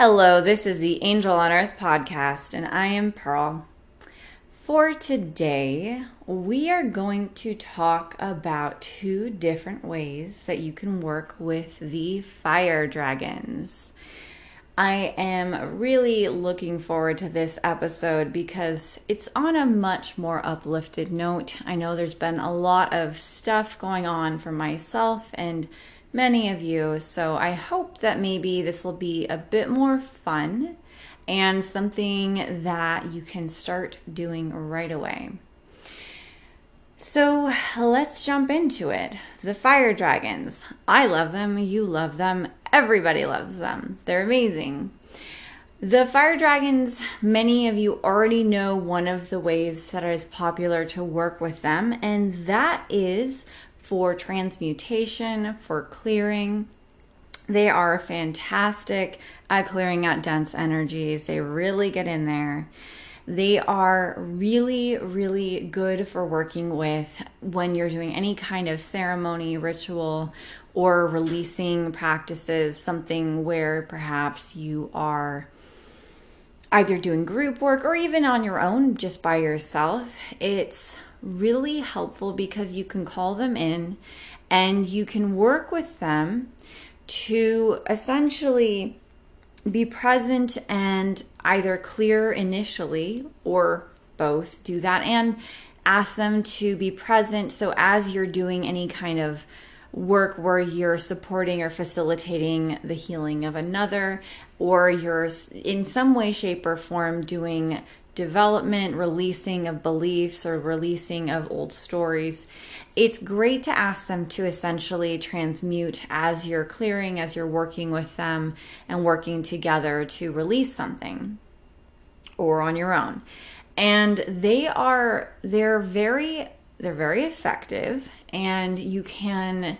Hello, this is the Angel on Earth podcast, and I am Pearl. For today, we are going to talk about two different ways that you can work with the fire dragons. I am really looking forward to this episode because it's on a much more uplifted note. I know there's been a lot of stuff going on for myself and many of you. So I hope that maybe this will be a bit more fun and something that you can start doing right away. So let's jump into it. The fire dragons. I love them. You love them. Everybody loves them. They're amazing. The fire dragons, many of you already know one of the ways that is popular to work with them, and that is for transmutation, for clearing. They are fantastic at clearing out dense energies. They really get in there. They are really, really good for working with when you're doing any kind of ceremony, ritual, or releasing practices, something where perhaps you are either doing group work or even on your own, just by yourself. It's really helpful because you can call them in and you can work with them to essentially be present and either clear initially or both do that and ask them to be present. So as you're doing any kind of work where you're supporting or facilitating the healing of another or you're in some way shape or form doing development, releasing of beliefs, or releasing of old stories, it's great to ask them to essentially transmute as you're clearing, as you're working with them and working together to release something or on your own. And they are, they're very, they're very effective and you can,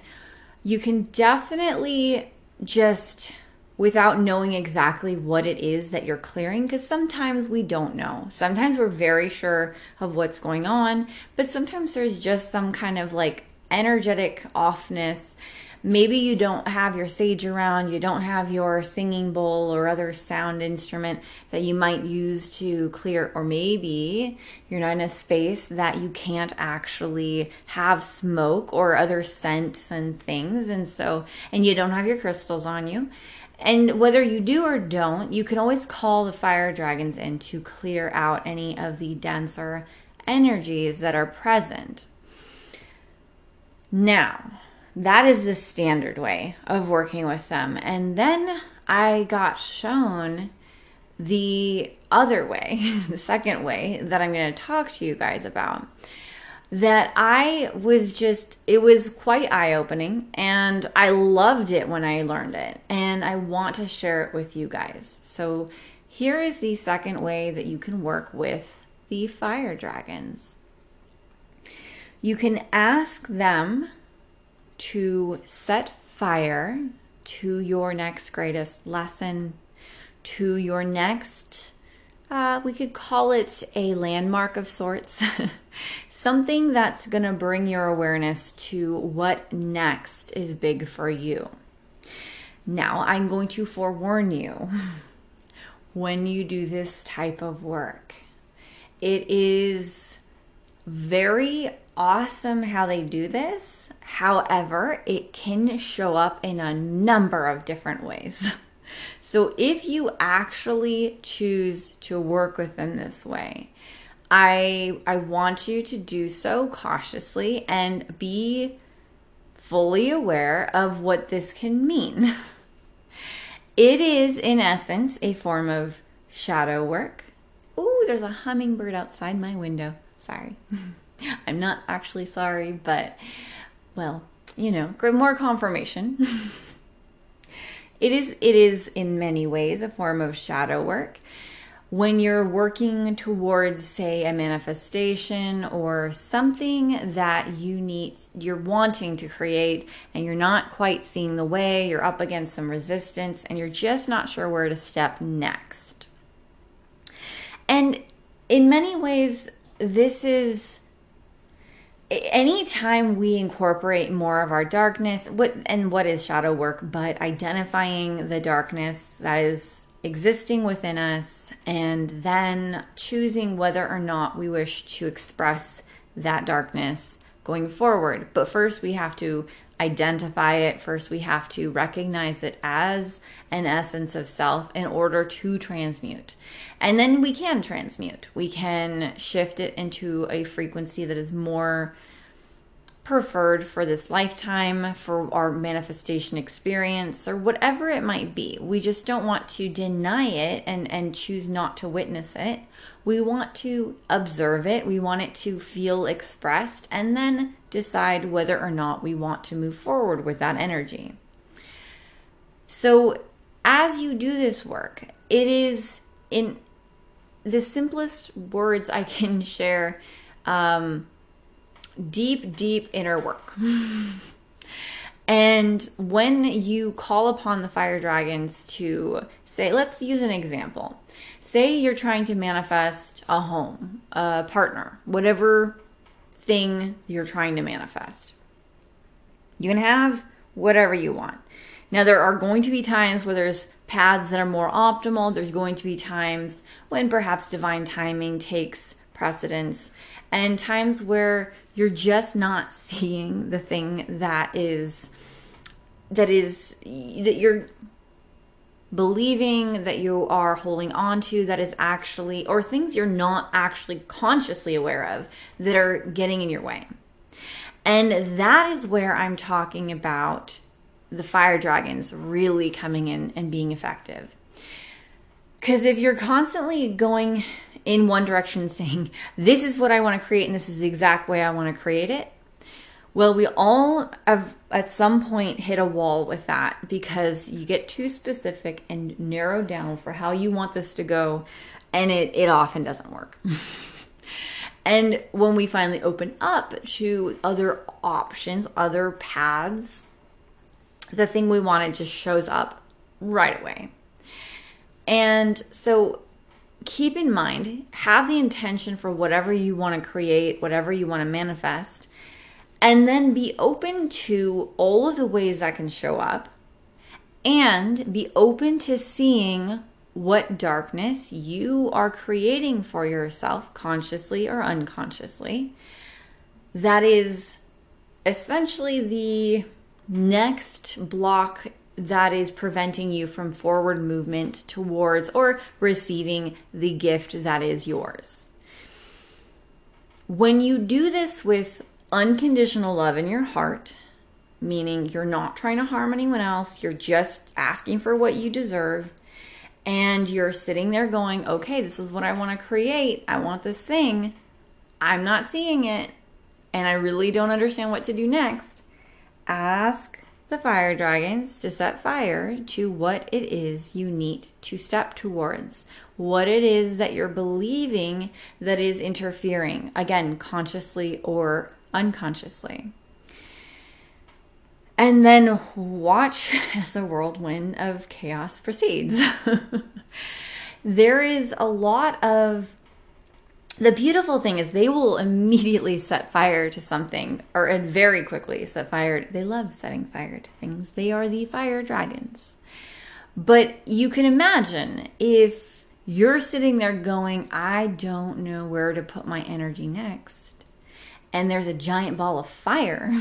you can definitely just without knowing exactly what it is that you're clearing because sometimes we don't know. Sometimes we're very sure of what's going on, but sometimes there's just some kind of like energetic offness. Maybe you don't have your sage around, you don't have your singing bowl or other sound instrument that you might use to clear, or maybe you're not in a space that you can't actually have smoke or other scents and things. And so, and you don't have your crystals on you. And whether you do or don't, you can always call the fire dragons in to clear out any of the denser energies that are present. Now, that is the standard way of working with them. And then I got shown the other way, the second way that I'm going to talk to you guys about that I was just, it was quite eye opening and I loved it when I learned it. And I want to share it with you guys. So, here is the second way that you can work with the fire dragons. You can ask them to set fire to your next greatest lesson, to your next, uh, we could call it a landmark of sorts. something that's going to bring your awareness to what next is big for you. Now, I'm going to forewarn you when you do this type of work. It is very awesome how they do this. However, it can show up in a number of different ways. So, if you actually choose to work with them this way, I I want you to do so cautiously and be fully aware of what this can mean. it is in essence a form of shadow work. Ooh, there's a hummingbird outside my window. Sorry. I'm not actually sorry, but well, you know, more confirmation. it is it is in many ways a form of shadow work when you're working towards say a manifestation or something that you need you're wanting to create and you're not quite seeing the way you're up against some resistance and you're just not sure where to step next. And in many ways this is anytime we incorporate more of our darkness what and what is shadow work but identifying the darkness that is existing within us and then choosing whether or not we wish to express that darkness going forward. But first, we have to identify it. First, we have to recognize it as an essence of self in order to transmute. And then we can transmute. We can shift it into a frequency that is more preferred for this lifetime, for our manifestation experience, or whatever it might be. We just don't want to deny it and, and choose not to witness it. We want to observe it, we want it to feel expressed, and then decide whether or not we want to move forward with that energy. So, as you do this work, it is in the simplest words I can share. Um, deep, deep inner work. and when you call upon the fire dragons to say, let's use an example. Say you're trying to manifest a home, a partner, whatever thing you're trying to manifest. You can have whatever you want. Now, there are going to be times where there's paths that are more optimal. There's going to be times when perhaps divine timing takes precedence, and times where you're just not seeing the thing that is that is that you're believing that you are holding on to that is actually or things you're not actually consciously aware of that are getting in your way. And that is where I'm talking about the fire dragons really coming in and being effective. Because if you're constantly going in one direction saying, This is what I want to create, and this is the exact way I want to create it, well, we all have at some point hit a wall with that because you get too specific and narrow down for how you want this to go, and it, it often doesn't work. and when we finally open up to other options, other paths, the thing we wanted just shows up right away. And so keep in mind, have the intention for whatever you want to create, whatever you want to manifest, and then be open to all of the ways that can show up and be open to seeing what darkness you are creating for yourself, consciously or unconsciously. That is essentially the next block that is preventing you from forward movement towards or receiving the gift that is yours. When you do this with unconditional love in your heart, meaning you're not trying to harm anyone else, you're just asking for what you deserve, and you're sitting there going, okay, this is what I want to create. I want this thing. I'm not seeing it, and I really don't understand what to do next. Ask the fire dragons to set fire to what it is you need to step towards, what it is that you're believing that is interfering, again, consciously or unconsciously. And then watch as the whirlwind of chaos proceeds. there is a lot of the beautiful thing is they will immediately set fire to something or very quickly set fire. They love setting fire to things. They are the fire dragons. But you can imagine if you're sitting there going i don't know where to put my energy next and there's a giant ball of fire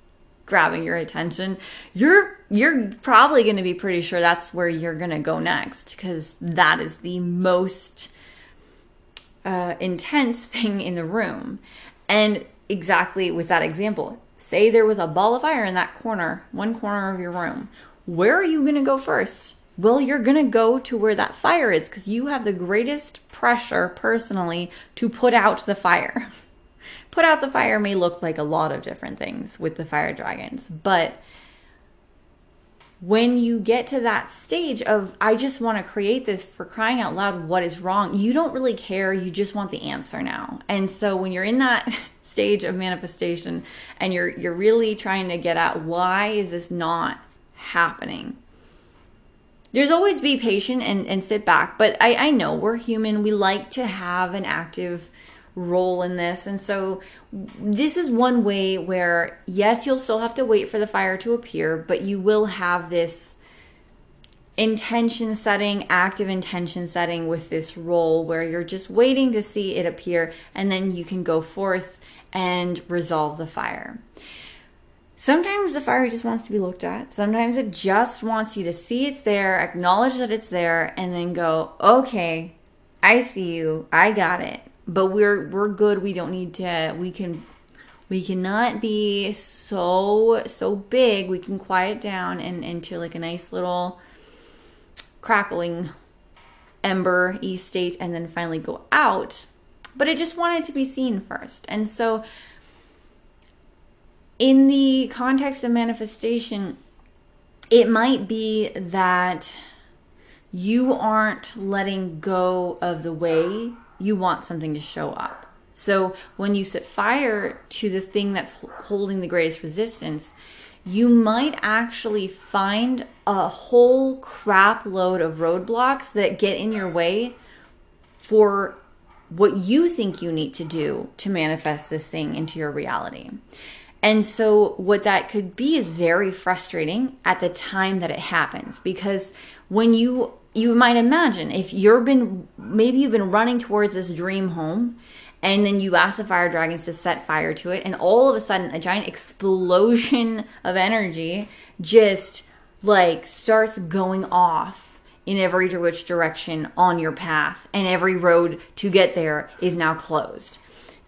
grabbing your attention you're you're probably going to be pretty sure that's where you're going to go next because that is the most uh, intense thing in the room. And exactly with that example, say there was a ball of fire in that corner, one corner of your room. Where are you going to go first? Well, you're going to go to where that fire is because you have the greatest pressure personally to put out the fire. put out the fire may look like a lot of different things with the fire dragons, but when you get to that stage of i just want to create this for crying out loud what is wrong? You don't really care. You just want the answer now. And so when you're in that stage of manifestation and you're you're really trying to get at why is this not happening there's always be patient and, and sit back. But I, I know we're human. We like to have an active role in this. And so, this is one way where, yes, you'll still have to wait for the fire to appear, but you will have this intention setting, active intention setting with this role where you're just waiting to see it appear and then you can go forth and resolve the fire. Sometimes the fire just wants to be looked at. Sometimes it just wants you to see it's there, acknowledge that it's there, and then go, okay, I see you, I got it. But we're we're good. We don't need to. We can we cannot be so so big. We can quiet down and into like a nice little crackling ember e state, and then finally go out. But I just wanted to be seen first, and so in the context of manifestation, it might be that you aren't letting go of the way you want something to show up. So when you set fire to the thing that's holding the greatest resistance, you might actually find a whole crap load of roadblocks that get in your way for what you think you need to do to manifest this thing into your reality. And so, what that could be is very frustrating at the time that it happens because when you you might imagine if you've been maybe you've been running towards this dream home and then you ask the fire dragons to set fire to it and all of a sudden a giant explosion of energy just like starts going off in every which direction on your path and every road to get there is now closed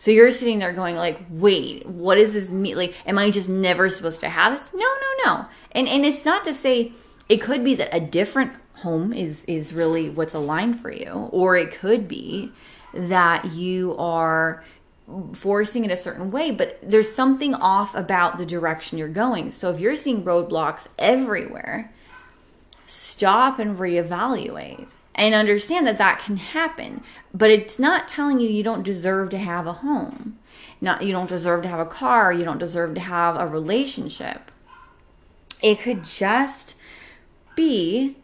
so you're sitting there going like, wait, what does this mean? Like, am I just never supposed to have this? No, no, no. And and it's not to say it could be that a different home is is really what's aligned for you, or it could be that you are forcing it a certain way, but there's something off about the direction you're going. So if you're seeing roadblocks everywhere, stop and reevaluate and understand that that can happen. But it's not telling you you don't deserve to have a home. Not you don't deserve to have a car. You don't deserve to have a relationship. It could just be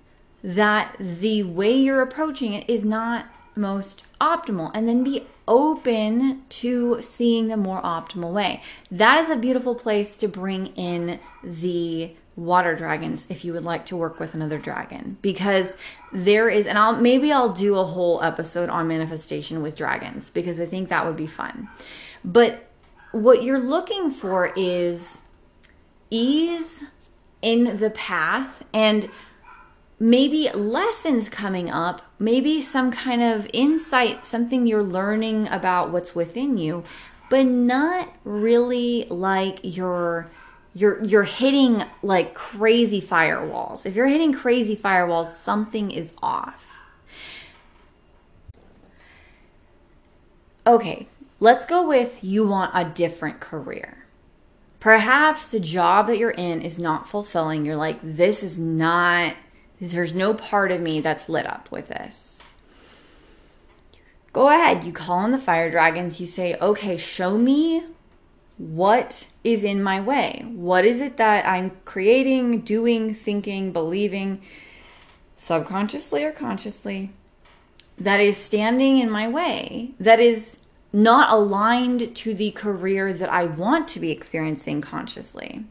that the way you're approaching it is not most optimal and then be open to seeing the more optimal way that is a beautiful place to bring in the water dragons if you would like to work with another dragon because there is and I'll maybe I'll do a whole episode on manifestation with dragons because I think that would be fun. But what you're looking for is ease in the path and maybe lessons coming up, maybe some kind of insight, something you're learning about what's within you, but not really like you're you're you're hitting like crazy firewalls. If you're hitting crazy firewalls, something is off. Okay, let's go with you want a different career. Perhaps the job that you're in is not fulfilling. You're like, this is not, there's no part of me that's lit up with this. Go ahead, you call on the fire dragons. You say, okay, show me what is in my way? What is it that I'm creating, doing, thinking, believing, subconsciously or consciously, that is standing in my way, that is not aligned to the career that I want to be experiencing consciously?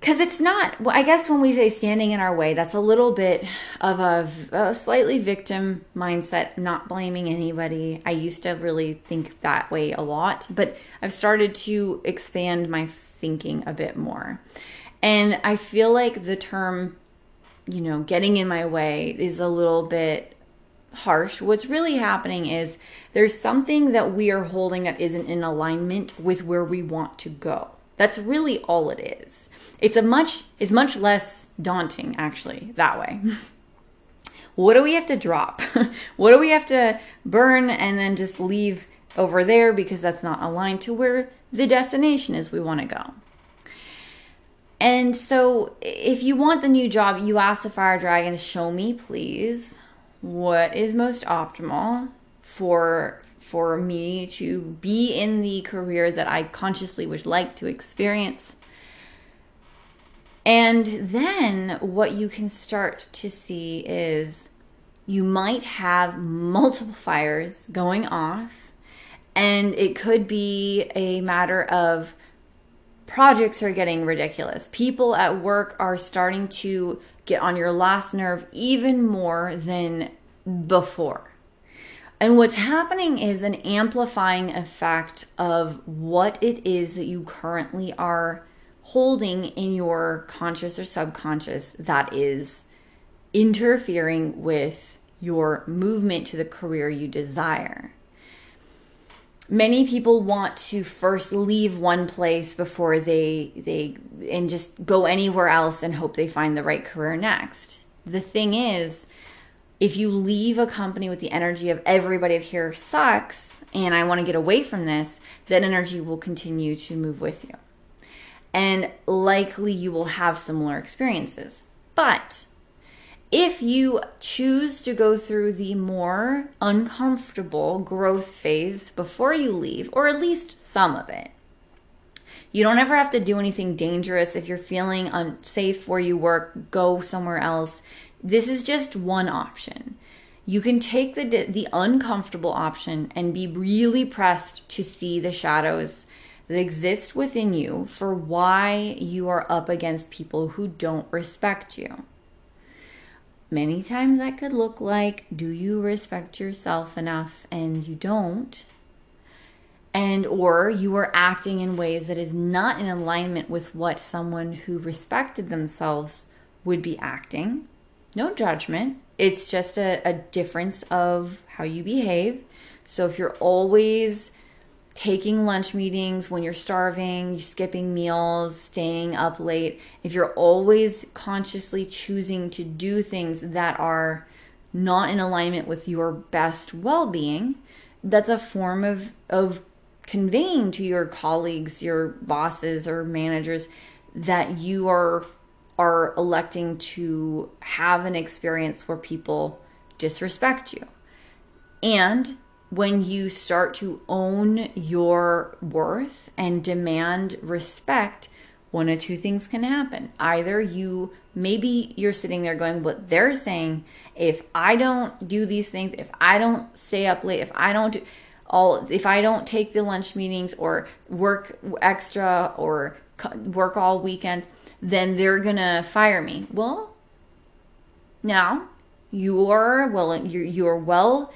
Because it's not well, i guess when we say standing in our way that's a little bit of a, a, slightly victim mindset not blaming anybody. I used to really think that way a lot but i've started to expand my thinking a bit more. And i feel like the term you know getting in my way is a little bit harsh. What's really happening is there's something that we are holding that isn't in alignment with where we want to go that's really all it is it's a much it's much less daunting actually that way. what do we have to drop? what do we have to burn and then just leave over there because that's not aligned to where the destination is we want to go? And so, if you want the new job, you ask the fire dragons, show me, please, what is most optimal for for me to be in the career that I consciously would like to experience and then what you can start to see is you might have multiple fires going off, and it could be a matter of projects are getting ridiculous. People at work are starting to get on your last nerve even more than before. And what's happening is an amplifying effect of what it is that you currently are holding in your conscious or subconscious that is interfering with your movement to the career you desire. Many people want to first leave one place before they they and just go anywhere else and hope they find the right career next. The thing is, if you leave a company with the energy of everybody here sucks and I want to get away from this, that energy will continue to move with you. And likely you will have similar experiences. But if you choose to go through the more uncomfortable growth phase before you leave, or at least some of it, you don't ever have to do anything dangerous. If you're feeling unsafe where you work, go somewhere else. This is just one option. You can take the the uncomfortable option and be really pressed to see the shadows that exist within you for why you are up against people who don't respect you. Many times that could look like do you respect yourself enough and you don't? And or you are acting in ways that is not in alignment with what someone who respected themselves would be acting no judgment. It's just a, a difference of how you behave. So if you're always taking lunch meetings when you're starving, you're skipping meals, staying up late, if you're always consciously choosing to do things that are not in alignment with your best well-being, that's a form of of conveying to your colleagues, your bosses or managers that you are are electing to have an experience where people disrespect you. And when you start to own your worth and demand respect, one of two things can happen. Either you, maybe you're sitting there going, what they're saying, if I don't do these things, if I don't stay up late, if I don't do all, if I don't take the lunch meetings or work extra or work all weekend, then they're gonna fire me. Well, now you're well, you're, you're well,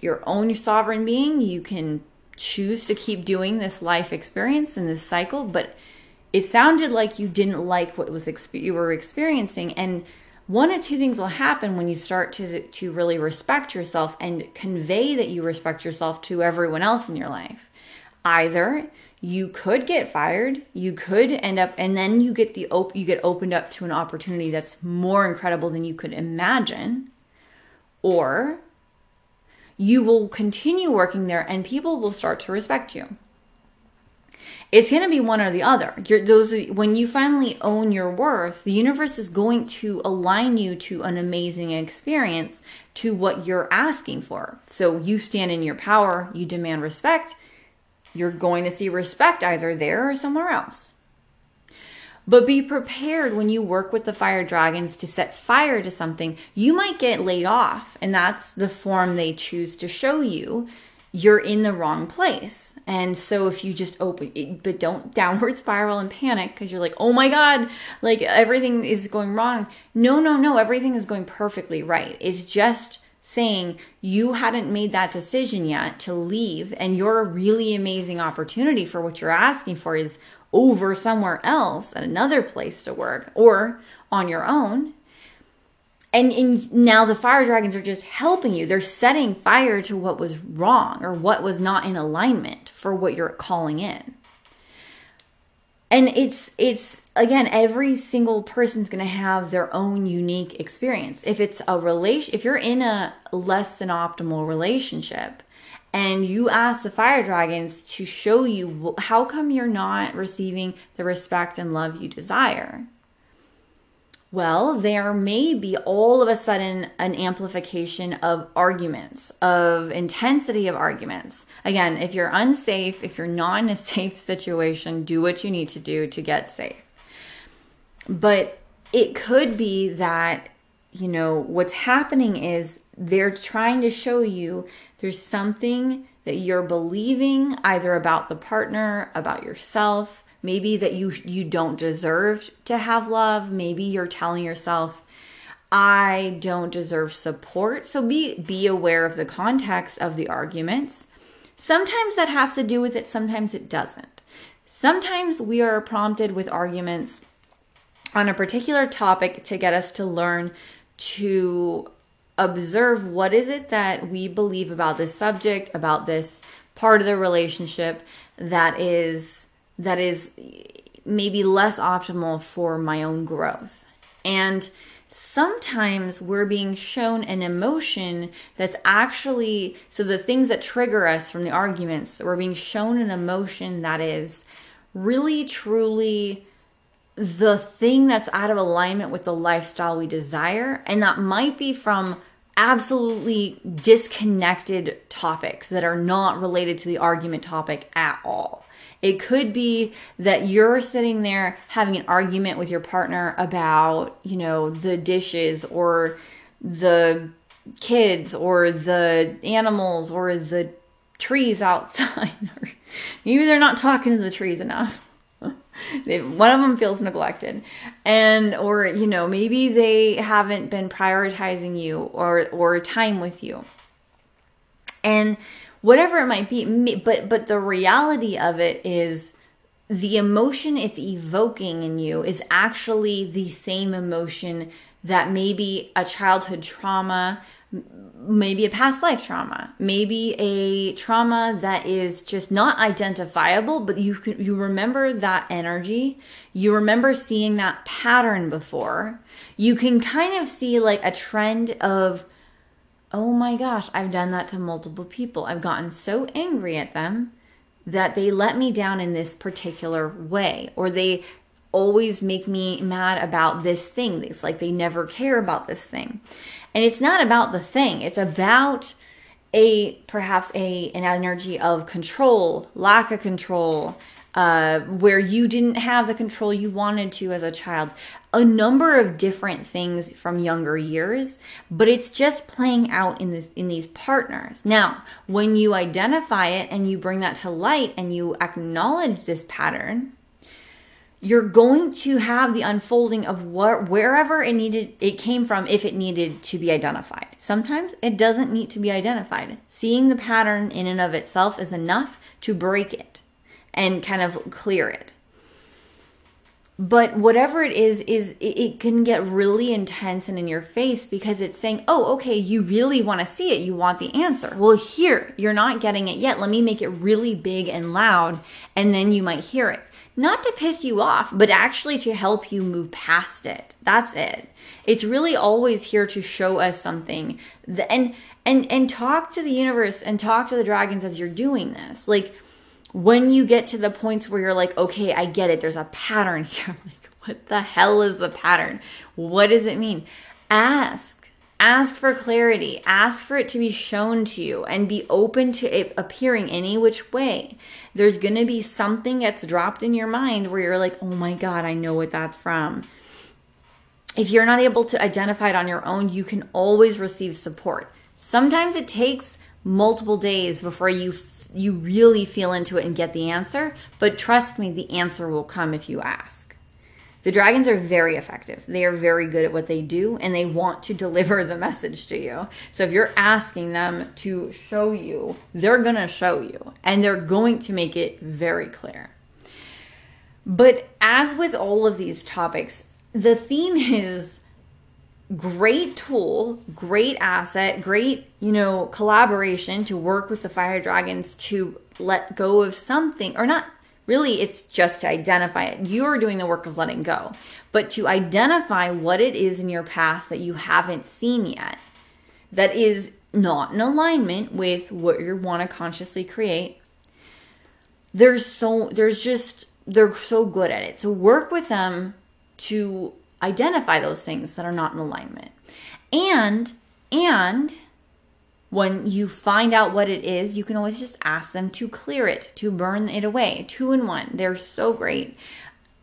your own sovereign being. You can choose to keep doing this life experience and this cycle, but it sounded like you didn't like what was you were experiencing and one of two things will happen when you start to to really respect yourself and convey that you respect yourself to everyone else in your life. Either you could get fired you could end up and then you get the op- you get opened up to an opportunity that's more incredible than you could imagine. Or you will continue working there and people will start to respect you. It's going to be one or the other. You're, those when you finally own your worth the universe is going to align you to an amazing experience to what you're asking for. So you stand in your power you demand respect you're going to see respect either there or somewhere else. But be prepared when you work with the fire dragons to set fire to something. You might get laid off, and that's the form they choose to show you. You're in the wrong place. And so if you just open it, but don't downward spiral and panic because you're like, oh my God, like everything is going wrong. No, no, no, everything is going perfectly right. It's just saying you hadn't made that decision yet to leave and your really amazing opportunity for what you're asking for is over somewhere else at another place to work or on your own. And, now the fire dragons are just helping you. They're setting fire to what was wrong or what was not in alignment for what you're calling in. And it's it's again every single person's going to have their own unique experience if it's a relation if you're in a less than optimal relationship and you ask the fire dragons to show you how come you're not receiving the respect and love you desire well, there may be all of a sudden an amplification of arguments, of intensity of arguments. Again, if you're unsafe, if you're not in a safe situation, do what you need to do to get safe. But it could be that, you know, what's happening is they're trying to show you there's something that you're believing either about the partner, about yourself, maybe that you you don't deserve to have love, maybe you're telling yourself I don't deserve support. So be be aware of the context of the arguments. Sometimes that has to do with it, sometimes it doesn't. Sometimes we are prompted with arguments on a particular topic to get us to learn to observe what is it that we believe about this subject, about this part of the relationship that is that is maybe less optimal for my own growth. And sometimes we're being shown an emotion that's actually so the things that trigger us from the arguments we're being shown an emotion that is really truly the thing that's out of alignment with the lifestyle we desire and that might be from absolutely disconnected topics that are not related to the argument topic at all it could be that you're sitting there having an argument with your partner about, you know, the dishes or the kids or the animals or the trees outside. Maybe they're not talking to the trees enough. one of them feels neglected. And or you know maybe they haven't been prioritizing you or or time with you. And whatever it might be but but the reality of it is the emotion it's evoking in you is actually the same emotion that maybe a childhood trauma maybe a past life trauma maybe a trauma that is just not identifiable but you can you remember that energy you remember seeing that pattern before you can kind of see like a trend of oh my gosh, I've done that to multiple people. I've gotten so angry at them that they let me down in this particular way, or they always make me mad about this thing. It's like they never care about this thing. And it's not about the thing, it's about a perhaps a an energy of control, lack of control, uh, where you didn't have the control you wanted to as a child. A number of different things from younger years, but it's just playing out in this in these partners. Now, when you identify it and you bring that to light and you acknowledge this pattern, you're going to have the unfolding of what wherever it needed it came from if it needed to be identified. Sometimes it doesn't need to be identified. Seeing the pattern in and of itself is enough to break it and kind of clear it. But whatever it is, is it can get really intense and in your face because it's saying, oh, okay, you really want to see it. You want the answer. Well, here, you're not getting it yet. Let me make it really big and loud, and then you might hear it. Not to piss you off, but actually to help you move past it. That's it. It's really always here to show us something. And and and talk to the universe and talk to the dragons as you're doing this. Like when you get to the points where you're like, okay, I get it, there's a pattern here. like, what the hell is the pattern? What does it mean? Ask. Ask for clarity. Ask for it to be shown to you and be open to it appearing any which way. There's going to be something that's dropped in your mind where you're like, oh my God, I know what that's from. If you're not able to identify it on your own, you can always receive support. Sometimes it takes multiple days before you you really feel into it and get the answer. But trust me, the answer will come if you ask. The dragons are very effective. They are very good at what they do and they want to deliver the message to you. So if you're asking them to show you, they're going to show you and they're going to make it very clear. But as with all of these topics, the theme is great tool, great asset, great, you know, collaboration to work with the fire dragons to let go of something or not really it's just to identify it. You're doing the work of letting go, but to identify what it is in your past that you haven't seen yet that is not in alignment with what you want to consciously create. There's so there's just they're so good at it. So work with them to identify those things that are not in alignment. And and when you find out what it is, you can always just ask them to clear it, to burn it away. Two in one. They're so great.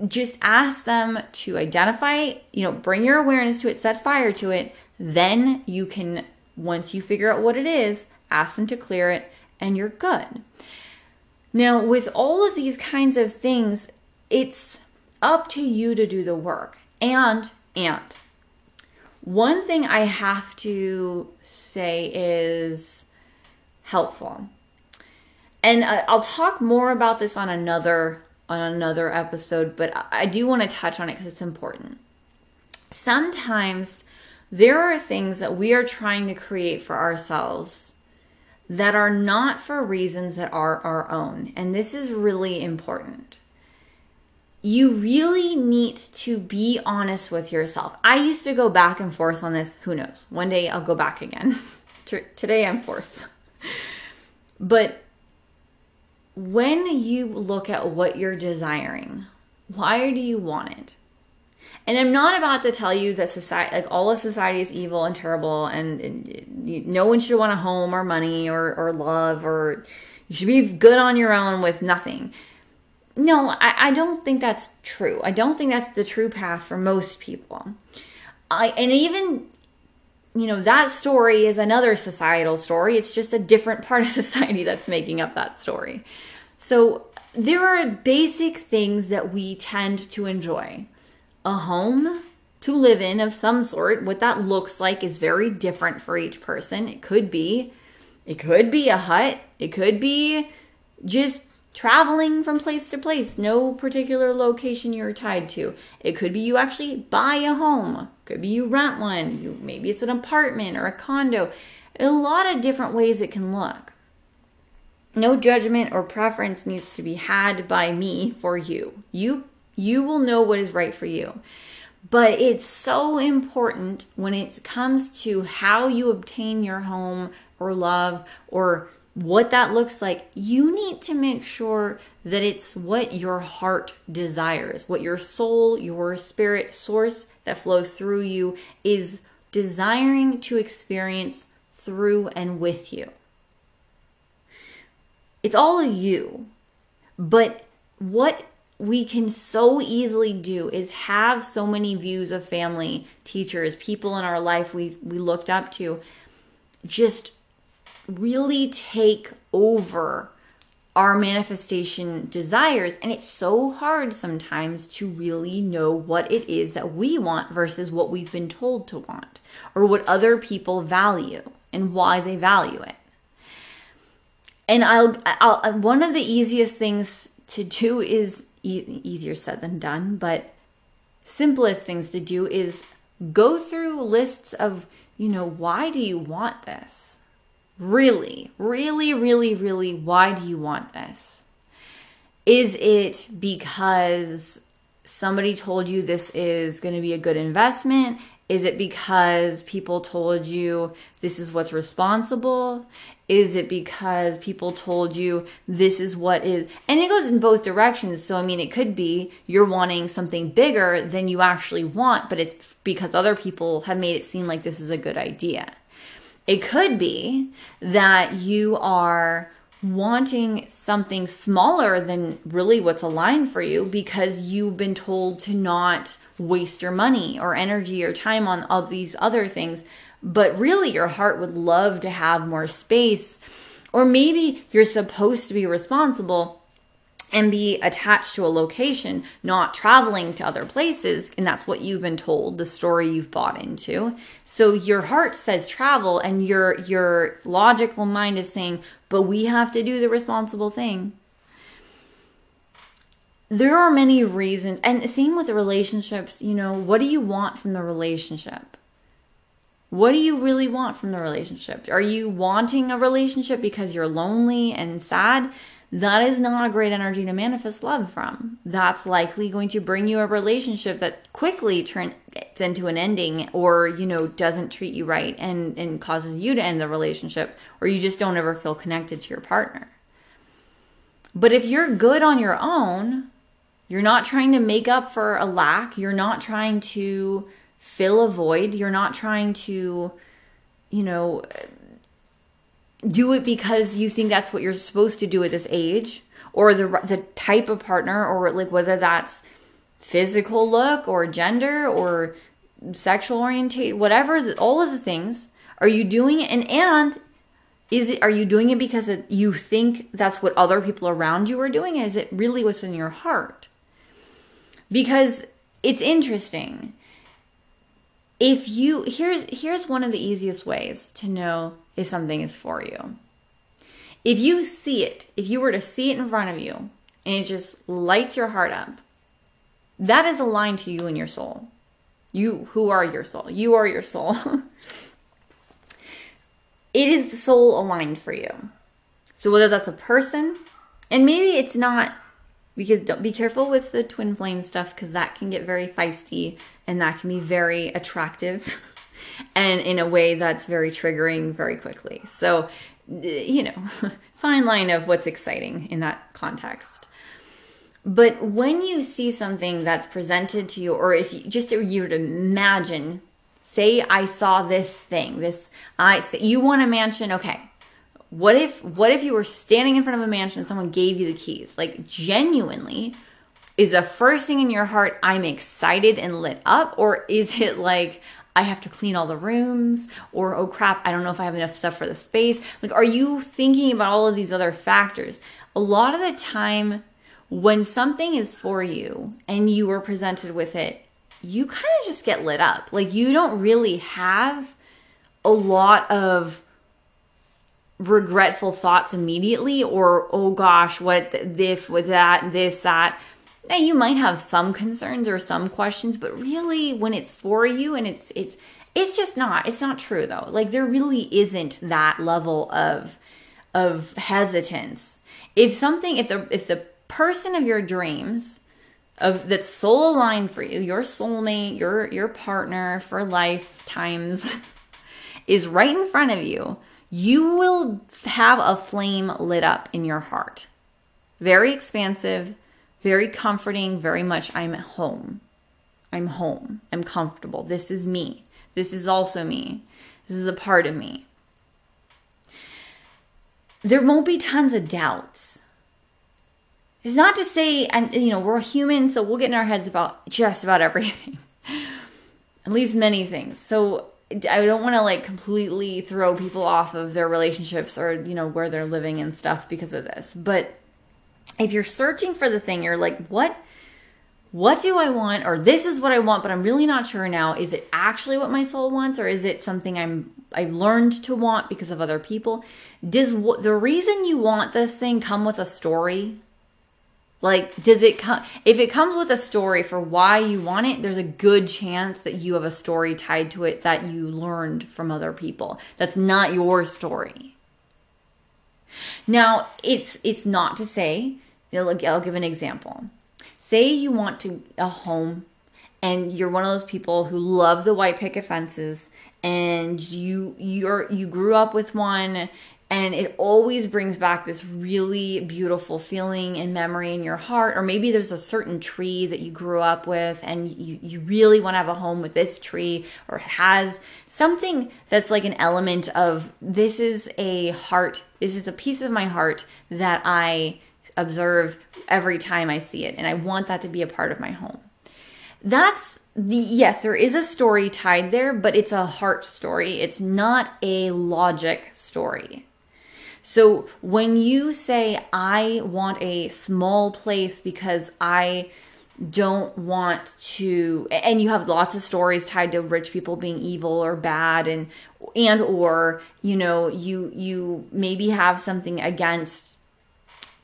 Just ask them to identify, you know, bring your awareness to it, set fire to it. Then you can, once you figure out what it is, ask them to clear it, and you're good. Now, with all of these kinds of things, it's up to you to do the work. And, and, one thing I have to say is helpful. And I'll talk more about this on another on another episode, but I do want to touch on it cuz it's important. Sometimes there are things that we are trying to create for ourselves that are not for reasons that are our own. And this is really important you really need to be honest with yourself. I used to go back and forth on this. Who knows? One day I'll go back again. Today I'm fourth. But when you look at what you're desiring, why do you want it? And I'm not about to tell you that society, like all of society is evil and terrible, and, and no one should want a home or money or, or love, or you should be good on your own with nothing no, I, I don't think that's true. I don't think that's the true path for most people. I and even you know that story is another societal story. It's just a different part of society that's making up that story. So there are basic things that we tend to enjoy. A home to live in of some sort. What that looks like is very different for each person. It could be it could be a hut. It could be just traveling from place to place, no particular location you're tied to. It could be you actually buy a home, could be you rent one, you, maybe it's an apartment or a condo. A lot of different ways it can look. No judgment or preference needs to be had by me for you. You you will know what is right for you. But it's so important when it comes to how you obtain your home or love or what that looks like, you need to make sure that it's what your heart desires, what your soul, your spirit source that flows through you is desiring to experience through and with you. It's all you. But what we can so easily do is have so many views of family, teachers, people in our life we we looked up to just really take over our manifestation desires. And it's so hard sometimes to really know what it is that we want versus what we've been told to want or what other people value and why they value it. And I'll, I'll uh, one of the easiest things to do is e- easier said than done, but simplest things to do is go through lists of, you know, why do you want this? Really, really, really, really, why do you want this? Is it because somebody told you this is going to be a good investment? Is it because people told you this is what's responsible? Is it because people told you this is what is? And it goes in both directions. So, I mean, it could be you're wanting something bigger than you actually want, but it's because other people have made it seem like this is a good idea. It could be that you are wanting something smaller than really what's aligned for you because you've been told to not waste your money or energy or time on all these other things. But really, your heart would love to have more space. Or maybe you're supposed to be responsible and be attached to a location, not traveling to other places. And that's what you've been told, the story you've bought into. So your heart says travel and your your logical mind is saying, but we have to do the responsible thing. There are many reasons, and same with relationships, you know, what do you want from the relationship? What do you really want from the relationship? Are you wanting a relationship because you're lonely and sad? That is not a great energy to manifest love from. That's likely going to bring you a relationship that quickly turns into an ending or, you know, doesn't treat you right and, and causes you to end the relationship or you just don't ever feel connected to your partner. But if you're good on your own, you're not trying to make up for a lack, you're not trying to fill a void, you're not trying to, you know, do it because you think that's what you're supposed to do at this age or the the type of partner or like whether that's physical look or gender or sexual orientation whatever all of the things are you doing it? And and is it are you doing it because it, you think that's what other people around you are doing? Is it really what's in your heart? Because it's interesting. If you here's here's one of the easiest ways to know if something is for you. If you see it, if you were to see it in front of you and it just lights your heart up, that is aligned to you and your soul. You who are your soul. You are your soul. it is the soul aligned for you. So whether that's a person, and maybe it's not because don't be careful with the twin flame stuff because that can get very feisty and that can be very attractive and in a way that's very triggering very quickly. So, you know, fine line of what's exciting in that context. But when you see something that's presented to you, or if you just you would imagine, say I saw this thing, this I say you want a mansion, okay what if what if you were standing in front of a mansion and someone gave you the keys? Like genuinely, is the first thing in your heart I'm excited and lit up or is it like I have to clean all the rooms or oh crap, I don't know if I have enough stuff for the space? Like are you thinking about all of these other factors? A lot of the time when something is for you and you are presented with it, you kind of just get lit up. Like you don't really have a lot of regretful thoughts immediately or oh gosh what if with that this that now you might have some concerns or some questions but really when it's for you and it's it's it's just not it's not true though like there really isn't that level of of hesitance if something if the if the person of your dreams of that's soul aligned for you your soulmate your your partner for lifetimes is right in front of you you will have a flame lit up in your heart. Very expansive, very comforting, very much I'm at home. I'm home. I'm comfortable. This is me. This is also me. This is a part of me. There won't be tons of doubts. It's not to say, and you know, we're human, so we'll get in our heads about just about everything, at least many things. So I don't want to like completely throw people off of their relationships or you know where they're living and stuff because of this. But if you're searching for the thing, you're like, what what do I want or this is what I want, but I'm really not sure now. Is it actually what my soul wants or is it something I'm I've learned to want because of other people? Does the reason you want this thing come with a story? Like, does it come? If it comes with a story for why you want it, there's a good chance that you have a story tied to it that you learned from other people. That's not your story. Now, it's it's not to say. You know, I'll give an example. Say you want to a home, and you're one of those people who love the white picket fences, and you you're you grew up with one and it always brings back this really beautiful feeling and memory in your heart or maybe there's a certain tree that you grew up with and you, you really want to have a home with this tree or has something that's like an element of this is a heart this is a piece of my heart that i observe every time i see it and i want that to be a part of my home. That's the yes there is a story tied there but it's a heart story. It's not a logic story. So when you say, I want a small place because I don't want to and you have lots of stories tied to rich people being evil or bad and and or you know you you maybe have something against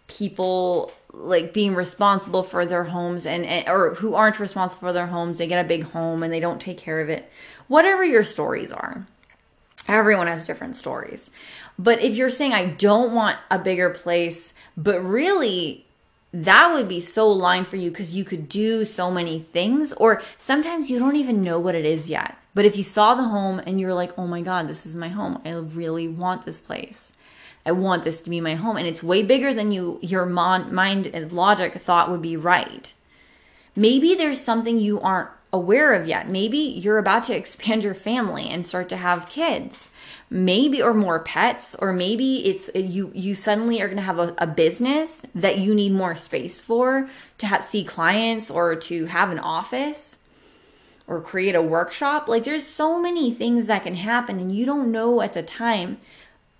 people like being responsible for their homes and, and or who aren't responsible for their homes they get a big home and they don't take care of it whatever your stories are everyone has different stories but if you're saying, I don't want a bigger place, but really that would be so aligned for you because you could do so many things, or sometimes you don't even know what it is yet. But if you saw the home and you're like, oh my God, this is my home, I really want this place. I want this to be my home. And it's way bigger than you, your mind and logic thought would be right. Maybe there's something you aren't aware of yet. Maybe you're about to expand your family and start to have kids maybe or more pets or maybe it's you you suddenly are going to have a, a, business that you need more space for to have, see clients or to have an office or create a workshop like there's so many things that can happen and you don't know at the time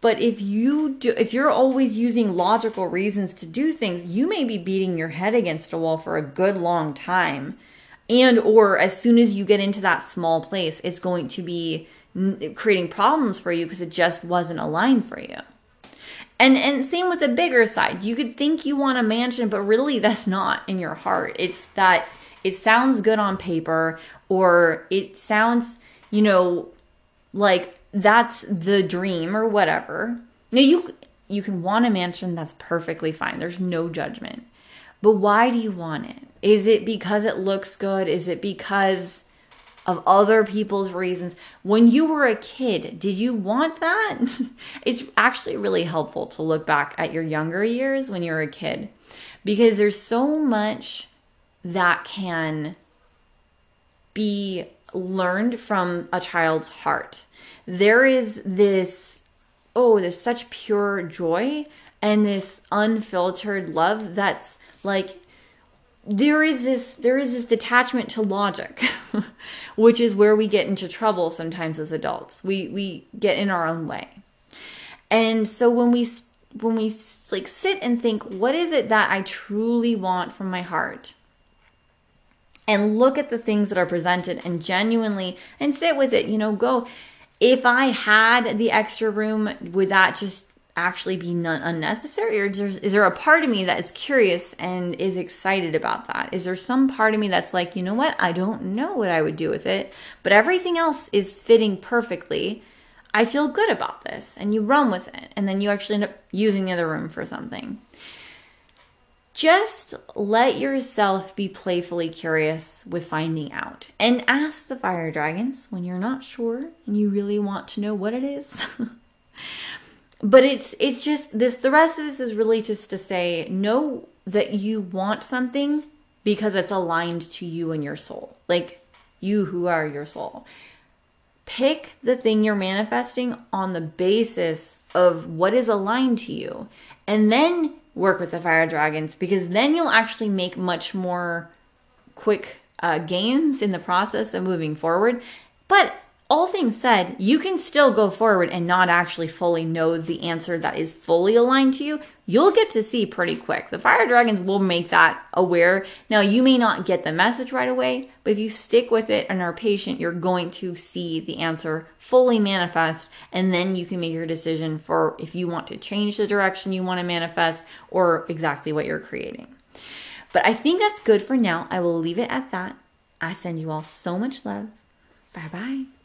But if you do if you're always using logical reasons to do things, you may be beating your head against a wall for a good long time. And or as soon as you get into that small place, it's going to be creating problems for you because it just wasn't aligned for you. And and same with the bigger side. You could think you want a mansion, but really that's not in your heart. It's that it sounds good on paper or it sounds, you know, like that's the dream or whatever. Now you you can want a mansion, that's perfectly fine. There's no judgment. But why do you want it? Is it because it looks good? Is it because of other people's reasons. When you were a kid, did you want that? it's actually really helpful to look back at your younger years when you were a kid because there's so much that can be learned from a child's heart. There is this, oh, there's such pure joy and this unfiltered love that's like there is this there is this detachment to logic which is where we get into trouble sometimes as adults. We we get in our own way. And so when we when we like sit and think what is it that i truly want from my heart? And look at the things that are presented and genuinely and sit with it you know go if i had the extra room would that just actually be non- unnecessary? Or is there, is there a part of me that is curious and is excited about that? Is there some part of me that's like you know what? I don't know what i would do with it but everything else is fitting perfectly. I feel good about this and you run with it and then you actually end up using the other room for something just let yourself be playfully curious with finding out. And ask the fire dragons when you're not sure and you really want to know what it is. But it's it's just this the rest of this is really just to say know that you want something because it's aligned to you and your soul. Like you who are your soul. Pick the thing you're manifesting on the basis of what is aligned to you. And then work with the fire dragons because then you'll actually make much more quick uh, gains in the process of moving forward. But all things said, you can still go forward and not actually fully know the answer that is fully aligned to you. You'll get to see pretty quick. The fire dragons will make that aware. Now, you may not get the message right away, but if you stick with it and are patient, you're going to see the answer fully manifest. And then you can make your decision for if you want to change the direction you want to manifest or exactly what you're creating. But I think that's good for now. I will leave it at that. I send you all so much love. Bye bye.